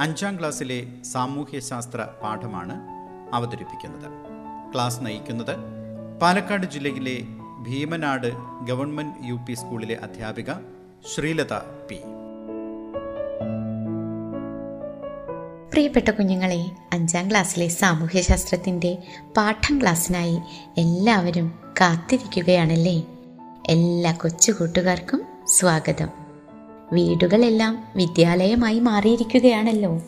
അഞ്ചാം ക്ലാസ്സിലെ സാമൂഹ്യശാസ്ത്ര പാഠമാണ് അവതരിപ്പിക്കുന്നത്. ക്ലാസ് നയിക്കുന്നത് പാലക്കാട് ജില്ലയിലെ ഭീമനാട് ഗവൺമെന്റ് യു പി സ്കൂളിലെ അധ്യാപിക ശ്രീലത പി. പ്രിയപ്പെട്ട കുഞ്ഞുങ്ങളെ അഞ്ചാം ക്ലാസ്സിലെ സാമൂഹ്യശാസ്ത്രത്തിന്റെ പാഠം ക്ലാസ്സിനായി എല്ലാവരും കാത്തിരിക്കുകയാണല്ലേ? എല്ലാ കൊച്ചു കൂട്ടുകാർക്കും സ്വാഗതം. വീടുകളെല്ലാം വിദ്യാലയമായി മാറിയിരിക്കുകയാണല്ലോ.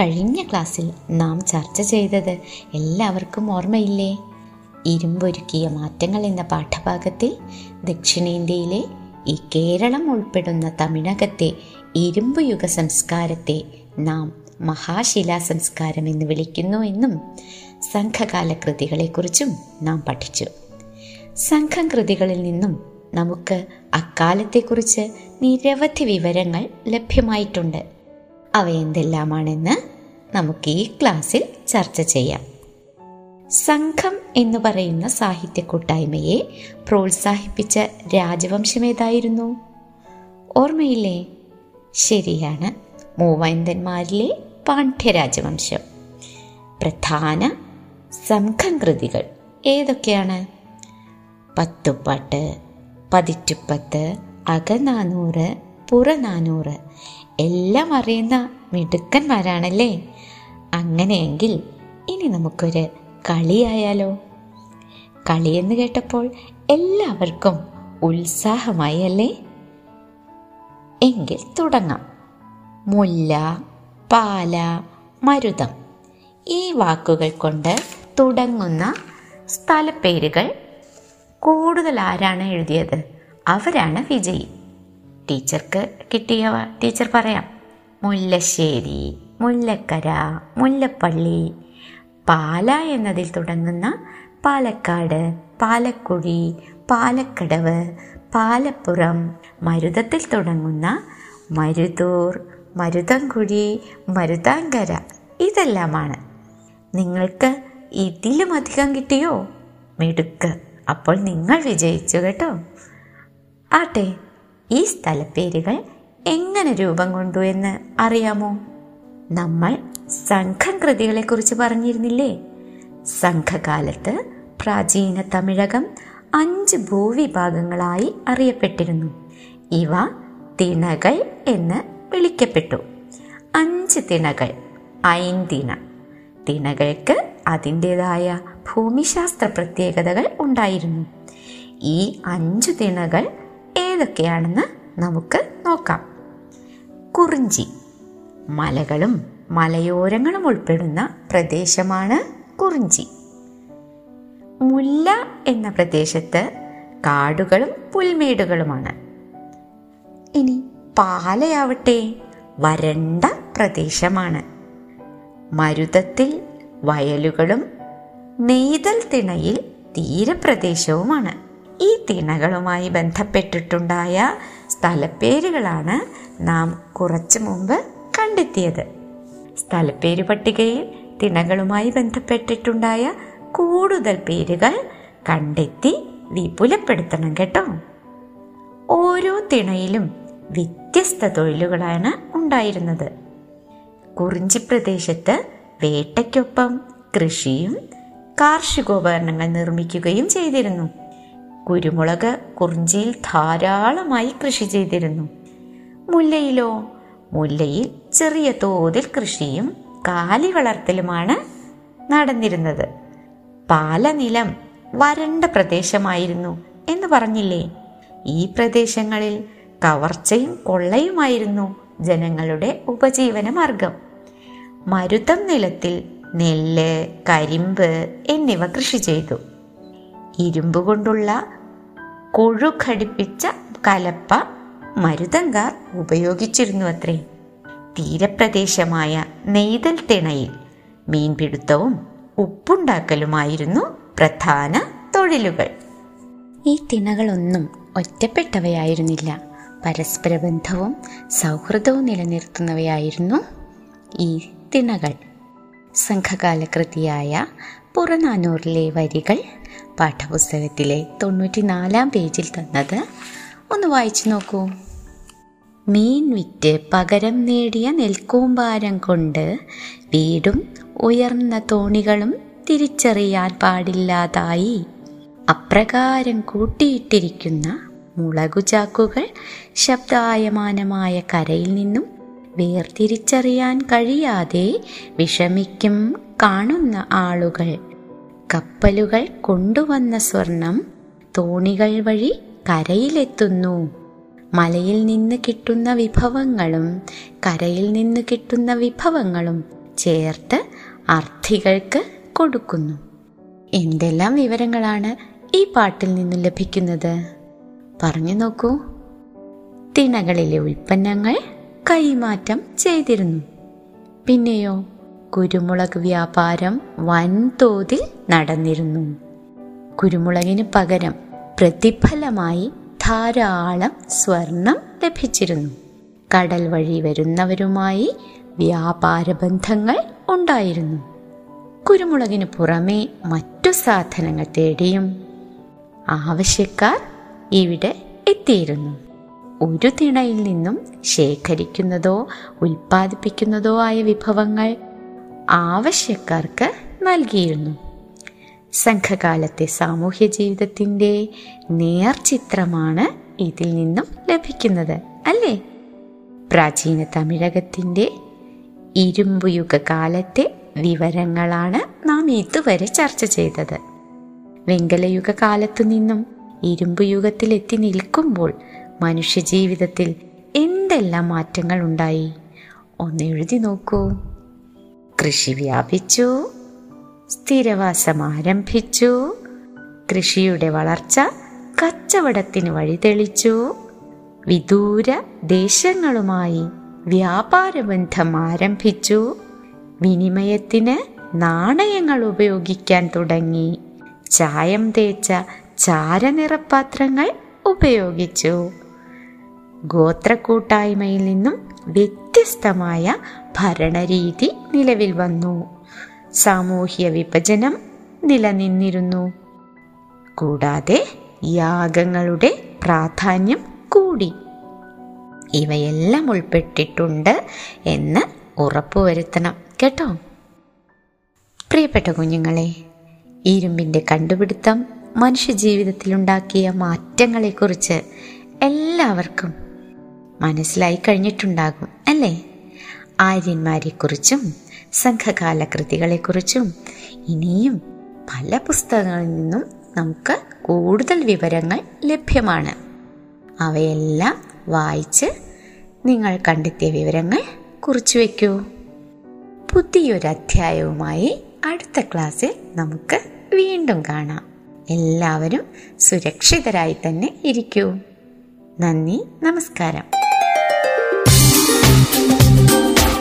കഴിഞ്ഞ ക്ലാസ്സിൽ നാം ചർച്ച ചെയ്തത് എല്ലാവർക്കും ഓർമ്മയില്ലേ? ഇരുമ്പൊരുക്കിയ മാറ്റങ്ങൾ എന്ന പാഠഭാഗത്തിൽ ദക്ഷിണേന്ത്യയിലെ ഈ കേരളം ഉൾപ്പെടുന്ന തമിഴകത്തെ ഇരുമ്പ് യുഗ സംസ്കാരത്തെ നാം മഹാശിലാ സംസ്കാരം എന്ന് വിളിക്കുന്നു എന്നും സംഘകാല കൃതികളെക്കുറിച്ചും നാം പഠിച്ചു. സംഘം കൃതികളിൽ നിന്നും നമുക്ക് അക്കാലത്തെക്കുറിച്ച് നിരവധി വിവരങ്ങൾ ലഭ്യമായിട്ടുണ്ട്. അവയെന്തെല്ലാമാണെന്ന് നമുക്ക് ഈ ക്ലാസ്സിൽ ചർച്ച ചെയ്യാം. സംഘം എന്ന് പറയുന്ന സാഹിത്യ കൂട്ടായ്മയെ പ്രോത്സാഹിപ്പിച്ച രാജവംശമേതായിരുന്നു? ഓർമ്മയില്ലേ? ശരിയാണ് മൂവൈന്തന്മാരിലെ പാണ്ഡ്യരാജവംശം. പ്രധാന സംഘം കൃതികൾ ഏതൊക്കെയാണ്? പത്തുപ്പാട്ട് പതിറ്റുപ്പത്ത് അകനാനൂറ് പുറനാനൂറ് എല്ലാം അറിയുന്ന മിടുക്കന്മാരാണല്ലേ? അങ്ങനെയെങ്കിൽ ഇനി നമുക്കൊരു കളിയായാലോ? കളിയെന്ന് കേട്ടപ്പോൾ എല്ലാവർക്കും ഉത്സാഹമായി അല്ലേ? എങ്കിൽ തുടങ്ങാം. മുല്ല പാല മരുതം. ഈ വാക്കുകൾ കൊണ്ട് തുടങ്ങുന്ന സ്ഥലപ്പേരുകൾ കൂടുതൽ ആരാണ് എഴുതിയത്? അവരാണ് വിജയി. ടീച്ചർക്ക് കിട്ടിയവ ടീച്ചർ പറയാം. മുല്ലശ്ശേരി മുല്ലക്കര മുല്ലപ്പള്ളി പാല എന്നതിൽ തുടങ്ങുന്ന പാലക്കാട് പാലക്കുഴി പാലക്കടവ് പാലപ്പുറം മരുതത്തിൽ തുടങ്ങുന്ന മരുതൂർ മരുതൻകുഴി മരുതാങ്കര ഇതെല്ലാമാണ്. നിങ്ങൾക്ക് ഇതിലും അധികം കിട്ടിയോ? മിടുക്ക്. അപ്പോൾ നിങ്ങൾ വിജയിച്ചു കേട്ടോ. ആട്ടെ ഈ സ്ഥലപ്പേരുകൾ എങ്ങനെ രൂപം കൊണ്ടു എന്ന് അറിയാമോ? നമ്മൾ സംഘം കൃതികളെക്കുറിച്ച് പറഞ്ഞിരുന്നില്ലേ? സംഘകാലത്ത് പ്രാചീന തമിഴകം അഞ്ച് ഭൂവിഭാഗങ്ങളായി അറിയപ്പെട്ടിരുന്നു. ഇവ തിണകൾ എന്ന് വിളിക്കപ്പെട്ടു. അഞ്ച് തിണകൾ ഐന്തിണ. തിണകൾക്ക് അതിന്റെതായ ഭൂമിശാസ്ത്ര പ്രത്യേകതകൾ ഉണ്ടായിരുന്നു. ഈ അഞ്ചു തിണകൾ ഏതൊക്കെയാണെന്ന് നമുക്ക് നോക്കാം. കുറിഞ്ചി മലകളും മലയോരങ്ങളും ഉൾപ്പെടുന്ന പ്രദേശമാണ് കുറിഞ്ചി. മുല്ല എന്ന പ്രദേശത്ത് കാടുകളും പുൽമേടുകളുമാണ്. ഇനി പാലയാവട്ടെ വരണ്ട പ്രദേശമാണ്. മരുതത്തിൽ വയലുകളും നെയ്തൽ തിണയിൽ തീരപ്രദേശവുമാണ്. ഈ തിണകളുമായി ബന്ധപ്പെട്ടിട്ടുണ്ടായ സ്ഥലപ്പേരുകളാണ് നാം കുറച്ചു മുമ്പ് കണ്ടെത്തിയത്. സ്ഥലപ്പേര് പട്ടികയിൽ തിണകളുമായി ബന്ധപ്പെട്ടിട്ടുണ്ടായ കൂടുതൽ പേരുകൾ കണ്ടെത്തി വിപുലപ്പെടുത്തണം കേട്ടോ. ഓരോ തിണയിലും വ്യത്യസ്ത തൊഴിലുകളാണ് ഉണ്ടായിരുന്നത്. കുറിഞ്ചി പ്രദേശത്ത് വേട്ടയ്ക്കൊപ്പം കൃഷിയും കാർഷികോപകരണങ്ങൾ നിർമ്മിക്കുകയും ചെയ്തിരുന്നു. കുരുമുളക് കുറിഞ്ചിയിൽ ധാരാളമായി കൃഷി ചെയ്തിരുന്നു. മുല്ലയിലോ മുല്ലയിൽ ചെറിയ തോതിൽ കൃഷിയും കാലി വളർത്തലുമാണ് നടന്നിരുന്നത്. പാലനിലം വരണ്ട പ്രദേശമായിരുന്നു എന്ന് പറഞ്ഞില്ലേ? ഈ പ്രദേശങ്ങളിൽ കവർച്ചയും കൊള്ളയുമായിരുന്നു ജനങ്ങളുടെ ഉപജീവന മാർഗം മരുതം നിലത്തിൽ നെല്ല് കരിമ്പ് എന്നിവ കൃഷി ചെയ്തു. ഇരുമ്പ് കൊണ്ടുള്ള കൊഴു ഘടിപ്പിച്ച കലപ്പ മരുതങ്കാർ ഉപയോഗിച്ചിരുന്നു അത്രേ തീരപ്രദേശമായ നെയ്തൽ തിണയിൽ മീൻപിടുത്തവും ഉപ്പുണ്ടാക്കലുമായിരുന്നു പ്രധാന തൊഴിലുകൾ. ഈ തിണകളൊന്നും ഒറ്റപ്പെട്ടവയായിരുന്നില്ല. പരസ്പര ബന്ധവും സൗഹൃദവും നിലനിർത്തുന്നവയായിരുന്നു ഈ തിണകൾ. സംഘകാല കൃതിയായ പുറനാനൂറിലെ വരികൾ പാഠപുസ്തകത്തിലെ തൊണ്ണൂറ്റിനാലാം പേജിൽ തന്നത് ഒന്ന് വായിച്ചു നോക്കൂ. മീൻ വിറ്റ് പകരം നേടിയ നെൽക്കൂമ്പാരം കൊണ്ട് വീടും ഉയർന്ന തോണികളും തിരിച്ചറിയാൻ പാടില്ലാതായി. അപ്രകാരം കൂട്ടിയിട്ടിരിക്കുന്ന മുളകുചാക്കുകൾ ശബ്ദായമാനമായ കരയിൽ നിന്നും വേർതിരിച്ചറിയാൻ കഴിയാതെ വിഷമിക്കും കാണുന്ന ആളുകൾ. കപ്പലുകൾ കൊണ്ടുവന്ന സ്വർണം തോണികൾ വഴി കരയിലെത്തുന്നു. മലയിൽ നിന്ന് കിട്ടുന്ന വിഭവങ്ങളും കരയിൽ നിന്ന് കിട്ടുന്ന വിഭവങ്ങളും ചേർത്ത് അർത്ഥികൾക്ക് കൊടുക്കുന്നു. എന്തെല്ലാം വിവരങ്ങളാണ് ഈ പാട്ടിൽ നിന്നും ലഭിക്കുന്നത്? പറഞ്ഞു നോക്കൂ. തിണകളിലെ ഉൽപ്പന്നങ്ങൾ കൈമാറ്റം ചെയ്തിരുന്നു. പിന്നെയോ കുരുമുളക് വ്യാപാരം വൻതോതിൽ നടന്നിരുന്നു. കുരുമുളകിന് പകരം പ്രതിഫലമായി ധാരാളം സ്വർണം ലഭിച്ചിരുന്നു. കടൽ വഴി വരുന്നവരുമായി വ്യാപാര ബന്ധങ്ങൾ ഉണ്ടായിരുന്നു. കുരുമുളകിന് പുറമേ മറ്റു സാധനങ്ങൾ തേടിയും ആവശ്യക്കാർ ഇവിടെ എത്തിയിരുന്നു. ഒരു തിണയിൽ നിന്നും ശേഖരിക്കുന്നതോ ഉൽപ്പാദിപ്പിക്കുന്നതോ ആയ വിഭവങ്ങൾ ആവശ്യക്കാർക്ക് നൽകിയിരുന്നു. സംഘകാലത്തെ സാമൂഹ്യ ജീവിതത്തിന്റെ നേർചിത്രമാണ് ഇതിൽ നിന്നും ലഭിക്കുന്നത് അല്ലേ? പ്രാചീന തമിഴകത്തിന്റെ ഇരുമ്പുയുഗ കാലത്തെ വിവരങ്ങളാണ് നാം ഇതുവരെ ചർച്ച ചെയ്തത്. വെങ്കലയുഗ കാലത്തു നിന്നും ഇരുമ്പുയുഗത്തിലെത്തി നിൽക്കുമ്പോൾ മനുഷ്യജീവിതത്തിൽ എന്തെല്ലാം മാറ്റങ്ങൾ ഉണ്ടായി? ഒന്ന് എഴുതി നോക്കൂ. കൃഷി വ്യാപിച്ചു. സ്ഥിരവാസം ആരംഭിച്ചു. കൃഷിയുടെ വളർച്ച കച്ചവടത്തിന് വഴിതെളിച്ചു. വിദൂര ദേശങ്ങളുമായി വ്യാപാരബന്ധം ആരംഭിച്ചു. വിനിമയത്തിന് നാണയങ്ങൾ ഉപയോഗിക്കാൻ തുടങ്ങി. ചായം തേച്ച ചാരനിറപ്പാത്രങ്ങൾ ഉപയോഗിച്ചു. ഗോത്രക്കൂട്ടായ്മയിൽ നിന്നും വ്യത്യസ്തമായ ഭരണരീതി നിലവിൽ വന്നു. സാമൂഹ്യ വിഭജനം നിലനിന്നിരുന്നു. കൂടാതെ യാഗങ്ങളുടെ പ്രാധാന്യം കൂടി. ഇവയെല്ലാം ഉൾപ്പെട്ടിട്ടുണ്ട് എന്ന് ഉറപ്പുവരുത്തണം കേട്ടോ? പ്രിയപ്പെട്ട കുഞ്ഞുങ്ങളെ ഇരുമ്പിന്റെ കണ്ടുപിടുത്തം മനുഷ്യജീവിതത്തിലുണ്ടാക്കിയ മാറ്റങ്ങളെക്കുറിച്ച് എല്ലാവർക്കും മനസ്സിലായി കഴിഞ്ഞിട്ടുണ്ടാകും അല്ലേ? ആര്യന്മാരെക്കുറിച്ചും സംഘകാല കൃതികളെക്കുറിച്ചും ഇനിയും പല പുസ്തകങ്ങളിൽ നിന്നും നമുക്ക് കൂടുതൽ വിവരങ്ങൾ ലഭ്യമാണ്. അവയെല്ലാം വായിച്ച് നിങ്ങൾ കണ്ടെത്തിയ വിവരങ്ങൾ കുറിച്ചു വയ്ക്കൂ. പുതിയൊരു അധ്യായവുമായി അടുത്ത ക്ലാസ്സിൽ നമുക്ക് വീണ്ടും കാണാം. എല്ലാവരും സുരക്ഷിതരായി തന്നെ ഇരിക്കൂ. നന്ദി നമസ്കാരം.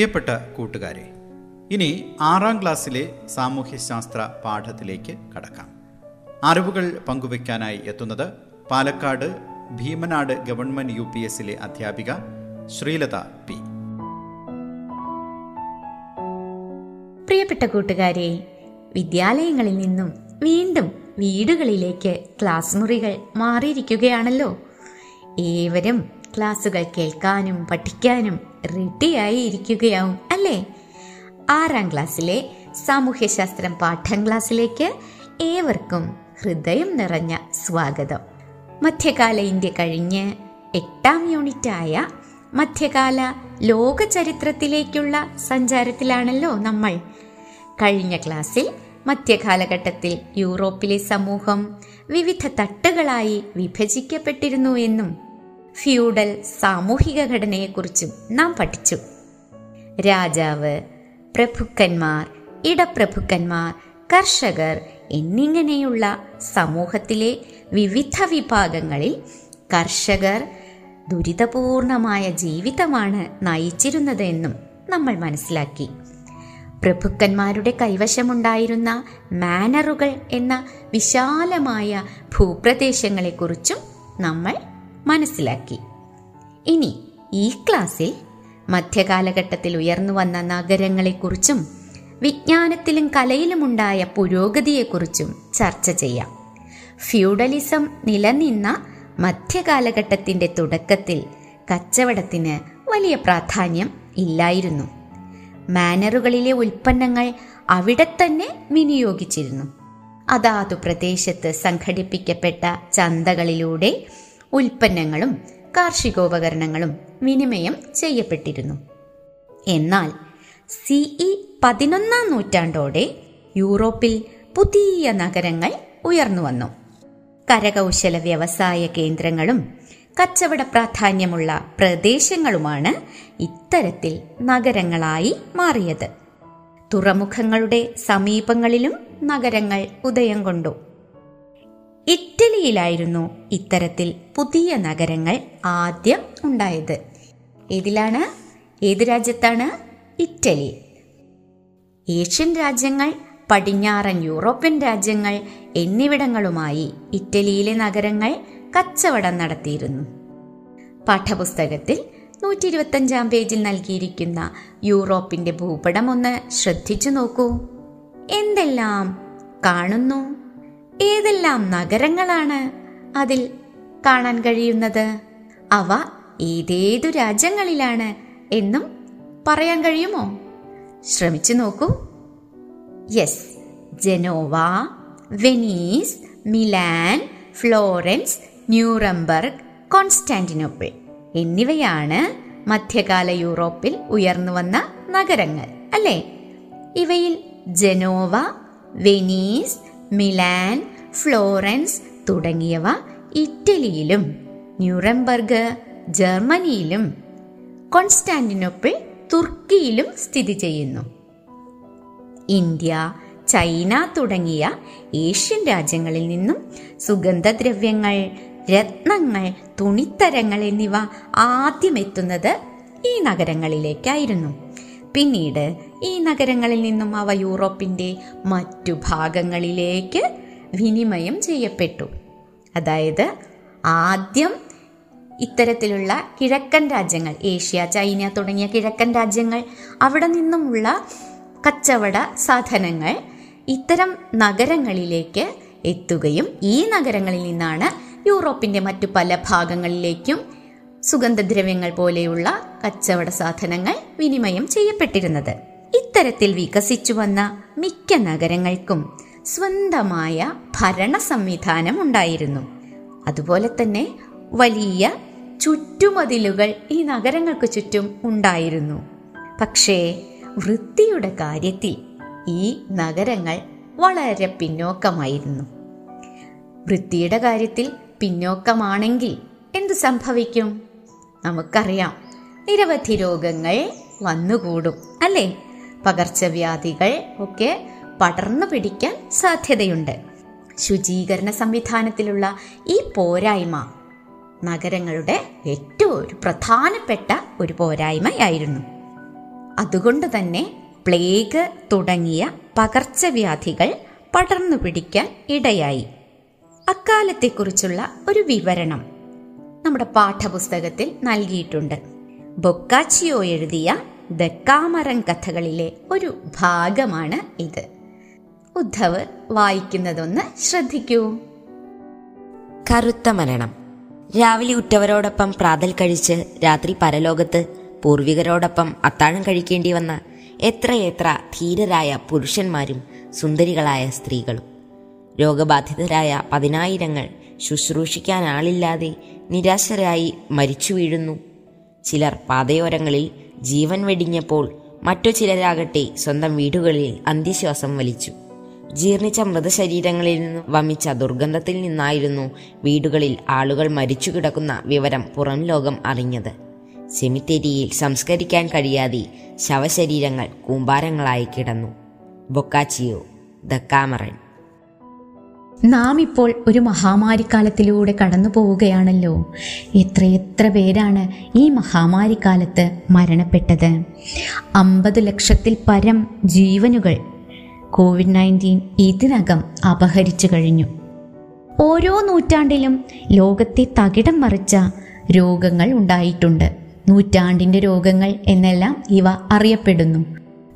പ്രിയപ്പെട്ട കൂട്ടുകാരെ ഇനി ആറാം ക്ലാസ്സിലെ സാമൂഹ്യശാസ്ത്ര പാഠത്തിലേക്ക് കടക്കാം. അറിവുകൾ പങ്കുവയ്ക്കാനായി എത്തുന്നത് Palakkad Bhimanad government U P എസിലെ അധ്യാപിക ശ്രീലത പി. പ്രിയപ്പെട്ട കൂട്ടുകാരെ വിദ്യാലയങ്ങളിൽ നിന്നും വീണ്ടും വീടുകളിലേക്ക് ക്ലാസ് മുറികൾ മാറിയിരിക്കുകയാണല്ലോ. ഏവരും ക്ലാസ്സുകൾ കേൾക്കാനും പഠിക്കാനും റെഡിയായി ഇരിക്കുകയാവും അല്ലേ? ആറാം ക്ലാസ്സിലെ സാമൂഹ്യശാസ്ത്രം പാഠം ക്ലാസ്സിലേക്ക് ഏവർക്കും ഹൃദയം നിറഞ്ഞ സ്വാഗതം. മധ്യകാല ഇന്ത്യ കഴിഞ്ഞ് എട്ടാം യൂണിറ്റായ മധ്യകാല ലോക ചരിത്രത്തിലേക്കുള്ള സഞ്ചാരത്തിലാണല്ലോ നമ്മൾ. കഴിഞ്ഞ ക്ലാസ്സിൽ മധ്യകാലഘട്ടത്തിൽ യൂറോപ്പിലെ സമൂഹം വിവിധ തട്ടുകളായി വിഭജിക്കപ്പെട്ടിരുന്നു എന്നും ഫ്യൂഡൽ സാമൂഹിക ഘടനയെക്കുറിച്ചും നാം പഠിച്ചു. രാജാവ് പ്രഭുക്കന്മാർ ഇടപ്രഭുക്കന്മാർ കർഷകർ എന്നിങ്ങനെയുള്ള സമൂഹത്തിലെ വിവിധ വിഭാഗങ്ങളിൽ കർഷകർ ദുരിതപൂർണമായ ജീവിതമാണ് നയിച്ചിരുന്നത് എന്നും നമ്മൾ മനസ്സിലാക്കി. പ്രഭുക്കന്മാരുടെ കൈവശമുണ്ടായിരുന്ന മാനറുകൾ എന്ന വിശാലമായ ഭൂപ്രദേശങ്ങളെക്കുറിച്ചും നമ്മൾ മനസ്സിലാക്കി. ഇനി ഈ ക്ലാസ്സിൽ മധ്യകാലഘട്ടത്തിൽ ഉയർന്നു വന്ന നഗരങ്ങളെക്കുറിച്ചും വിജ്ഞാനത്തിലും കലയിലുമുണ്ടായ പുരോഗതിയെക്കുറിച്ചും ചർച്ച ചെയ്യാം. ഫ്യൂഡലിസം നിലനിന്ന മധ്യകാലഘട്ടത്തിന്റെ തുടക്കത്തിൽ കച്ചവടത്തിന് വലിയ പ്രാധാന്യം ഇല്ലായിരുന്നു. മാനറുകളിലെ ഉൽപ്പന്നങ്ങൾ അവിടെ തന്നെ വിനിയോഗിച്ചിരുന്നു. അതാതു പ്രദേശത്ത് സംഘടിപ്പിക്കപ്പെട്ട ചന്തകളിലൂടെ ഉൽപ്പന്നങ്ങളും കാർഷികോപകരണങ്ങളും വിനിമയം ചെയ്യപ്പെട്ടിരുന്നു. എന്നാൽ സിഇ പതിനൊന്നാം നൂറ്റാണ്ടോടെ യൂറോപ്പിൽ പുതിയ നഗരങ്ങൾ ഉയർന്നു വന്നു. കരകൗശല വ്യവസായ കേന്ദ്രങ്ങളും കച്ചവട പ്രാധാന്യമുള്ള പ്രദേശങ്ങളുമാണ് ഇത്തരത്തിൽ നഗരങ്ങളായി മാറിയത്. തുറമുഖങ്ങളുടെ സമീപങ്ങളിലും നഗരങ്ങൾ ഉദയം കൊണ്ടു. ഇറ്റലിയിലായിരുന്നു ഇത്തരത്തിൽ പുതിയ നഗരങ്ങൾ ആദ്യം ഉണ്ടായത്. ഏതിലാണ് ഏത് രാജ്യത്താണ്? ഇറ്റലി. ഏഷ്യൻ രാജ്യങ്ങൾ പടിഞ്ഞാറൻ യൂറോപ്യൻ രാജ്യങ്ങൾ എന്നിവിടങ്ങളുമായി ഇറ്റലിയിലെ നഗരങ്ങൾ കച്ചവടം നടത്തിയിരുന്നു. പാഠപുസ്തകത്തിൽ നൂറ്റി ഇരുപത്തഞ്ചാം പേജിൽ നൽകിയിരിക്കുന്ന യൂറോപ്പിന്റെ ഭൂപടം ഒന്ന് ശ്രദ്ധിച്ചു നോക്കൂ. എന്തെല്ലാം കാണുന്നു? ഏതെല്ലാം നഗരങ്ങളാണ് അതിൽ കാണാൻ കഴിയുന്നത്? അവ ഏതേതു രാജ്യങ്ങളിലാണ് എന്നും പറയാൻ കഴിയുമോ? ശ്രമിച്ചു നോക്കൂ. Yes Genoa Venice Milan Florence Nuremberg Constantinople എന്നിവയാണ് മധ്യകാല യൂറോപ്പിൽ ഉയർന്നു വന്ന നഗരങ്ങൾ അല്ലേ? ഇവയിൽ ജനോവ വെനീസ് മിലാൻ ഫ്ലോറൻസ് തുടങ്ങിയവ ഇറ്റലിയിലും ന്യൂറംബർഗ് ജർമ്മനിയിലും കോൺസ്റ്റാന്റിനോപ്പിൾ തുർക്കിയിലും സ്ഥിതി ചെയ്യുന്നു. ഇന്ത്യ ചൈന തുടങ്ങിയ ഏഷ്യൻ രാജ്യങ്ങളിൽ നിന്നും സുഗന്ധദ്രവ്യങ്ങൾ രത്നങ്ങൾ തുണിത്തരങ്ങൾ എന്നിവ ആദ്യം എത്തുന്നത് ഈ നഗരങ്ങളിലേക്കായിരുന്നു. പിന്നീട് ഈ നഗരങ്ങളിൽ നിന്നും അവ യൂറോപ്പിന്റെ മറ്റു ഭാഗങ്ങളിലേക്ക് വിനിമയം ചെയ്യപ്പെട്ടു. അതായത് ആദ്യം ഇത്തരത്തിലുള്ള കിഴക്കൻ രാജ്യങ്ങൾ ഏഷ്യ ചൈന തുടങ്ങിയ കിഴക്കൻ രാജ്യങ്ങൾ അവിടെ നിന്നുമുള്ള കച്ചവട സാധനങ്ങൾ ഇത്തരം നഗരങ്ങളിലേക്ക് എത്തുകയും ഈ നഗരങ്ങളിൽ നിന്നാണ് യൂറോപ്പിന്റെ മറ്റു പല ഭാഗങ്ങളിലേക്കും സുഗന്ധദ്രവ്യങ്ങൾ പോലെയുള്ള കച്ചവട സാധനങ്ങൾ വിനിമയം ചെയ്യപ്പെട്ടിരുന്നത്. ഇത്തരത്തിൽ വികസിച്ചു വന്ന മിക്ക നഗരങ്ങൾക്കും സ്വന്തമായ ഭരണ സംവിധാനം ഉണ്ടായിരുന്നു. അതുപോലെ തന്നെ വലിയ ചുറ്റുമതിലുകൾ ഈ നഗരങ്ങൾക്ക് ചുറ്റും ഉണ്ടായിരുന്നു. പക്ഷേ വൃത്തിയുടെ കാര്യത്തിൽ ഈ നഗരങ്ങൾ വളരെ പിന്നോക്കമായിരുന്നു. വൃത്തിയുടെ കാര്യത്തിൽ പിന്നോക്കമാണെങ്കിൽ എന്ത് സംഭവിക്കും? നമുക്കറിയാം നിരവധി രോഗങ്ങൾ വന്നുകൂടും അല്ലേ? പകർച്ചവ്യാധികൾ ഒക്കെ പടർന്നു പിടിക്കാൻ സാധ്യതയുണ്ട്. ശുചീകരണ സംവിധാനത്തിലുള്ള ഈ പോരായ്മ നഗരങ്ങളുടെ ഏറ്റവും ഒരു പ്രധാനപ്പെട്ട ഒരു പോരായ്മയായിരുന്നു. അതുകൊണ്ട് തന്നെ പ്ലേഗ് തുടങ്ങിയ പകർച്ചവ്യാധികൾ പടർന്നു പിടിക്കാൻ ഇടയായി. അക്കാലത്തെക്കുറിച്ചുള്ള ഒരു വിവരണം നമ്മുടെ പാഠപുസ്തകത്തിൽ നൽകിയിട്ടുണ്ട്. ബൊക്കാച്ചിയോ എഴുതിയ ദക്കാമറൻ കഥകളിലെ ഒരു ഭാഗമാണ് ഇത്. ഉദ്ധവ് വായിക്കുന്നതൊന്ന് ശ്രദ്ധിക്കൂ. കറുത്ത മരണം. രാവിലെ ഉറ്റവരോടൊപ്പം പ്രാതൽ കഴിച്ച് രാത്രി പരലോകത്ത് പൂർവികരോടൊപ്പം അത്താഴം കഴിക്കേണ്ടി വന്ന എത്രയെത്ര ധീരരായ പുരുഷന്മാരും സുന്ദരികളായ സ്ത്രീകളും. രോഗബാധിതരായ പതിനായിരങ്ങൾ ശുശ്രൂഷിക്കാൻ ആളില്ലാതെ നിരാശരായി മരിച്ചു വീഴുന്നു. ചിലർ പാതയോരങ്ങളിൽ ജീവൻ വെടിഞ്ഞപ്പോൾ മറ്റു ചിലരാകട്ടെ സ്വന്തം വീടുകളിൽ അന്ത്യശ്വാസം വലിച്ചു. ജീർണിച്ച മൃതശരീരങ്ങളിൽ നിന്ന് വമിച്ച ദുർഗന്ധത്തിൽ നിന്നായിരുന്നു വീടുകളിൽ ആളുകൾ മരിച്ചു കിടക്കുന്ന വിവരം പുറം ലോകം അറിഞ്ഞത്. സെമിത്തേരിയിൽ സംസ്കരിക്കാൻ കഴിയാതെ ശവശരീരങ്ങൾ കൂമ്പാരങ്ങളായി കിടന്നു. ബൊക്കാച്ചിയോ ദക്കാമറൻ കാമറൻ നാം ഇപ്പോൾ ഒരു മഹാമാരിക്കാലത്തിലൂടെ കടന്നു പോവുകയാണല്ലോ എത്രയെത്ര പേരാണ് ഈ മഹാമാരിക്കാലത്ത് മരണപ്പെട്ടത്? അമ്പത് ലക്ഷത്തിൽ പരം ജീവനുകൾ കോവിഡ് നയന്റീൻ ഇതിനകം അപഹരിച്ചു കഴിഞ്ഞു. ഓരോ നൂറ്റാണ്ടിലും ലോകത്തെ തകിടം മറിച്ച രോഗങ്ങൾ ഉണ്ടായിട്ടുണ്ട്. നൂറ്റാണ്ടിന്റെ രോഗങ്ങൾ എന്നെല്ലാം ഇവ അറിയപ്പെടുന്നു.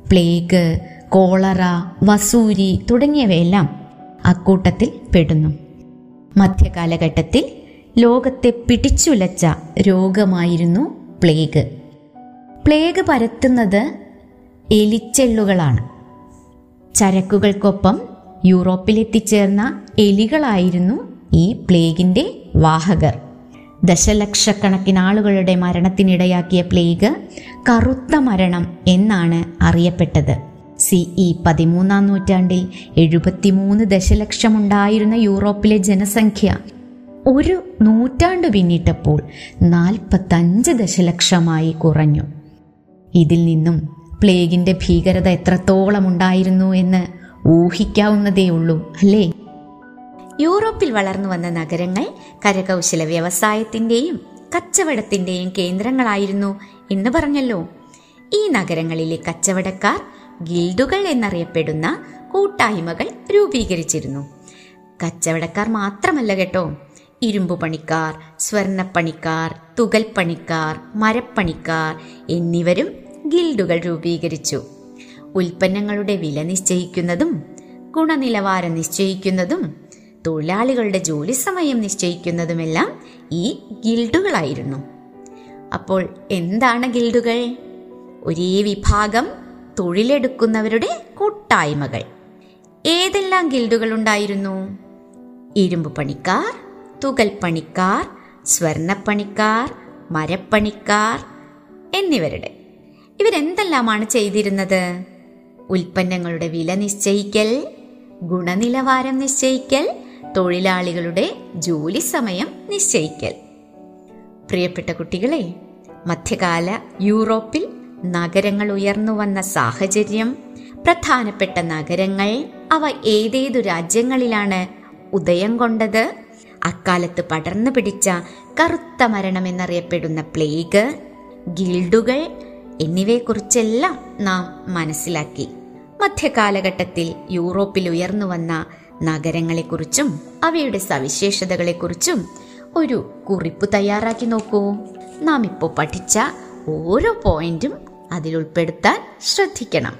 പ്ലേഗ് കോളറ വസൂരി തുടങ്ങിയവയെല്ലാം അക്കൂട്ടത്തിൽ പെടുന്നു. മധ്യകാലഘട്ടത്തിൽ ലോകത്തെ പിടിച്ചുലച്ച രോഗമായിരുന്നു പ്ലേഗ്. പ്ലേഗ് പരത്തുന്നത് എലിച്ചെള്ളുകളാണ്. ചരക്കുകൾക്കൊപ്പം യൂറോപ്പിലെത്തിച്ചേർന്ന എലികളായിരുന്നു ഈ പ്ലേഗിന്റെ വാഹകർ. ദശലക്ഷക്കണക്കിന് ആളുകളുടെ മരണത്തിനിടയാക്കിയ പ്ലേഗ് കറുത്ത മരണം എന്നാണ് അറിയപ്പെട്ടത്. സി ഇ പതിമൂന്നാം നൂറ്റാണ്ടിൽ എഴുപത്തിമൂന്ന് ദശലക്ഷമുണ്ടായിരുന്ന യൂറോപ്പിലെ ജനസംഖ്യ ഒരു നൂറ്റാണ്ട് പിന്നിട്ടപ്പോൾ നാൽപ്പത്തഞ്ച് ദശലക്ഷമായി കുറഞ്ഞു. ഇതിൽ നിന്നും പ്ലേഗിന്റെ ഭീകരത എത്രത്തോളം ഉണ്ടായിരുന്നു എന്ന് ഊഹിക്കാവുന്നതേയുള്ളൂ അല്ലേ? യൂറോപ്പിൽ വളർന്നു വന്ന നഗരങ്ങൾ കരകൗശല വ്യവസായത്തിന്റെയും കച്ചവടത്തിന്റെയും കേന്ദ്രങ്ങളായിരുന്നു എന്ന് പറഞ്ഞല്ലോ. ഈ നഗരങ്ങളിലെ കച്ചവടക്കാർ ഗിൽഡുകൾ എന്നറിയപ്പെടുന്ന കൂട്ടായ്മകൾ രൂപീകരിച്ചിരുന്നു. കച്ചവടക്കാർ മാത്രമല്ല കേട്ടോ. ഇരുമ്പു പണിക്കാർ സ്വർണപ്പണിക്കാർ തുകൽപ്പണിക്കാർ മരപ്പണിക്കാർ എന്നിവരും ഗിൽഡുകൾ രൂപീകരിച്ചു. ഉൽപ്പന്നങ്ങളുടെ വില നിശ്ചയിക്കുന്നതും ഗുണനിലവാരം നിശ്ചയിക്കുന്നതും തൊഴിലാളികളുടെ ജോലി സമയം നിശ്ചയിക്കുന്നതുമെല്ലാം ഈ ഗിൽഡുകളായിരുന്നു. അപ്പോൾ എന്താണ് ഗിൽഡുകൾ? ഒരേ വിഭാഗം തൊഴിലെടുക്കുന്നവരുടെ കൂട്ടായ്മകൾ. ഏതെല്ലാം ഗിൽഡുകൾ ഉണ്ടായിരുന്നു? ഇരുമ്പ് പണിക്കാർ തുകൽ പണിക്കാർ സ്വർണപ്പണിക്കാർ മരപ്പണിക്കാർ എന്നിവരുടെ. ഇവരെന്തെല്ലാമാണ് ചെയ്തിരുന്നത്? ഉൽപ്പന്നങ്ങളുടെ വില നിശ്ചയിക്കൽ ഗുണനിലവാരം നിശ്ചയിക്കൽ തൊഴിലാളികളുടെ ജോലി സമയം നിശ്ചയിക്കൽ. പ്രിയപ്പെട്ട കുട്ടികളെ മധ്യകാല യൂറോപ്പിൽ നഗരങ്ങൾ ഉയർന്നു വന്ന സാഹചര്യം പ്രധാനപ്പെട്ട നഗരങ്ങൾ അവ ഏതേതു രാജ്യങ്ങളിലാണ് ഉദയം കൊണ്ടത്? അക്കാലത്ത് പടർന്നു പിടിച്ച കറുത്ത മരണം എന്നറിയപ്പെടുന്ന പ്ലേഗ് ഗിൽഡുകൾ എന്നിവയെക്കുറിച്ചെല്ലാം നാം മനസ്സിലാക്കി. മധ്യകാലഘട്ടത്തിൽ യൂറോപ്പിൽ ഉയർന്നു വന്ന നഗരങ്ങളെക്കുറിച്ചും അവയുടെ സവിശേഷതകളെക്കുറിച്ചും ഒരു കുറിപ്പ് തയ്യാറാക്കി നോക്കൂ. നാം ഇപ്പോൾ പഠിച്ച ഓരോ പോയിന്റും അതിൽ ഉൾപ്പെടുത്താൻ ശ്രദ്ധിക്കണം.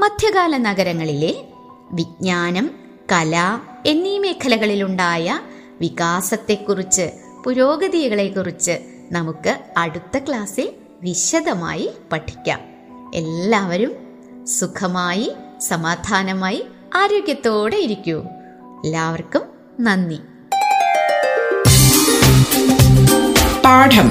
മധ്യകാല നഗരങ്ങളിലെ വിജ്ഞാനം കല എന്നീ മേഖലകളിലുണ്ടായ വികാസത്തെക്കുറിച്ച് പുരോഗതികളെക്കുറിച്ച് നമുക്ക് അടുത്ത ക്ലാസ്സിൽ വിശദമായി പഠിക്കാം. എല്ലാവരും സുഖമായി സമാധാനമായി ആരോഗ്യത്തോടെ ഇരിക്കൂ. എല്ലാവർക്കും നന്ദി. പാഠം.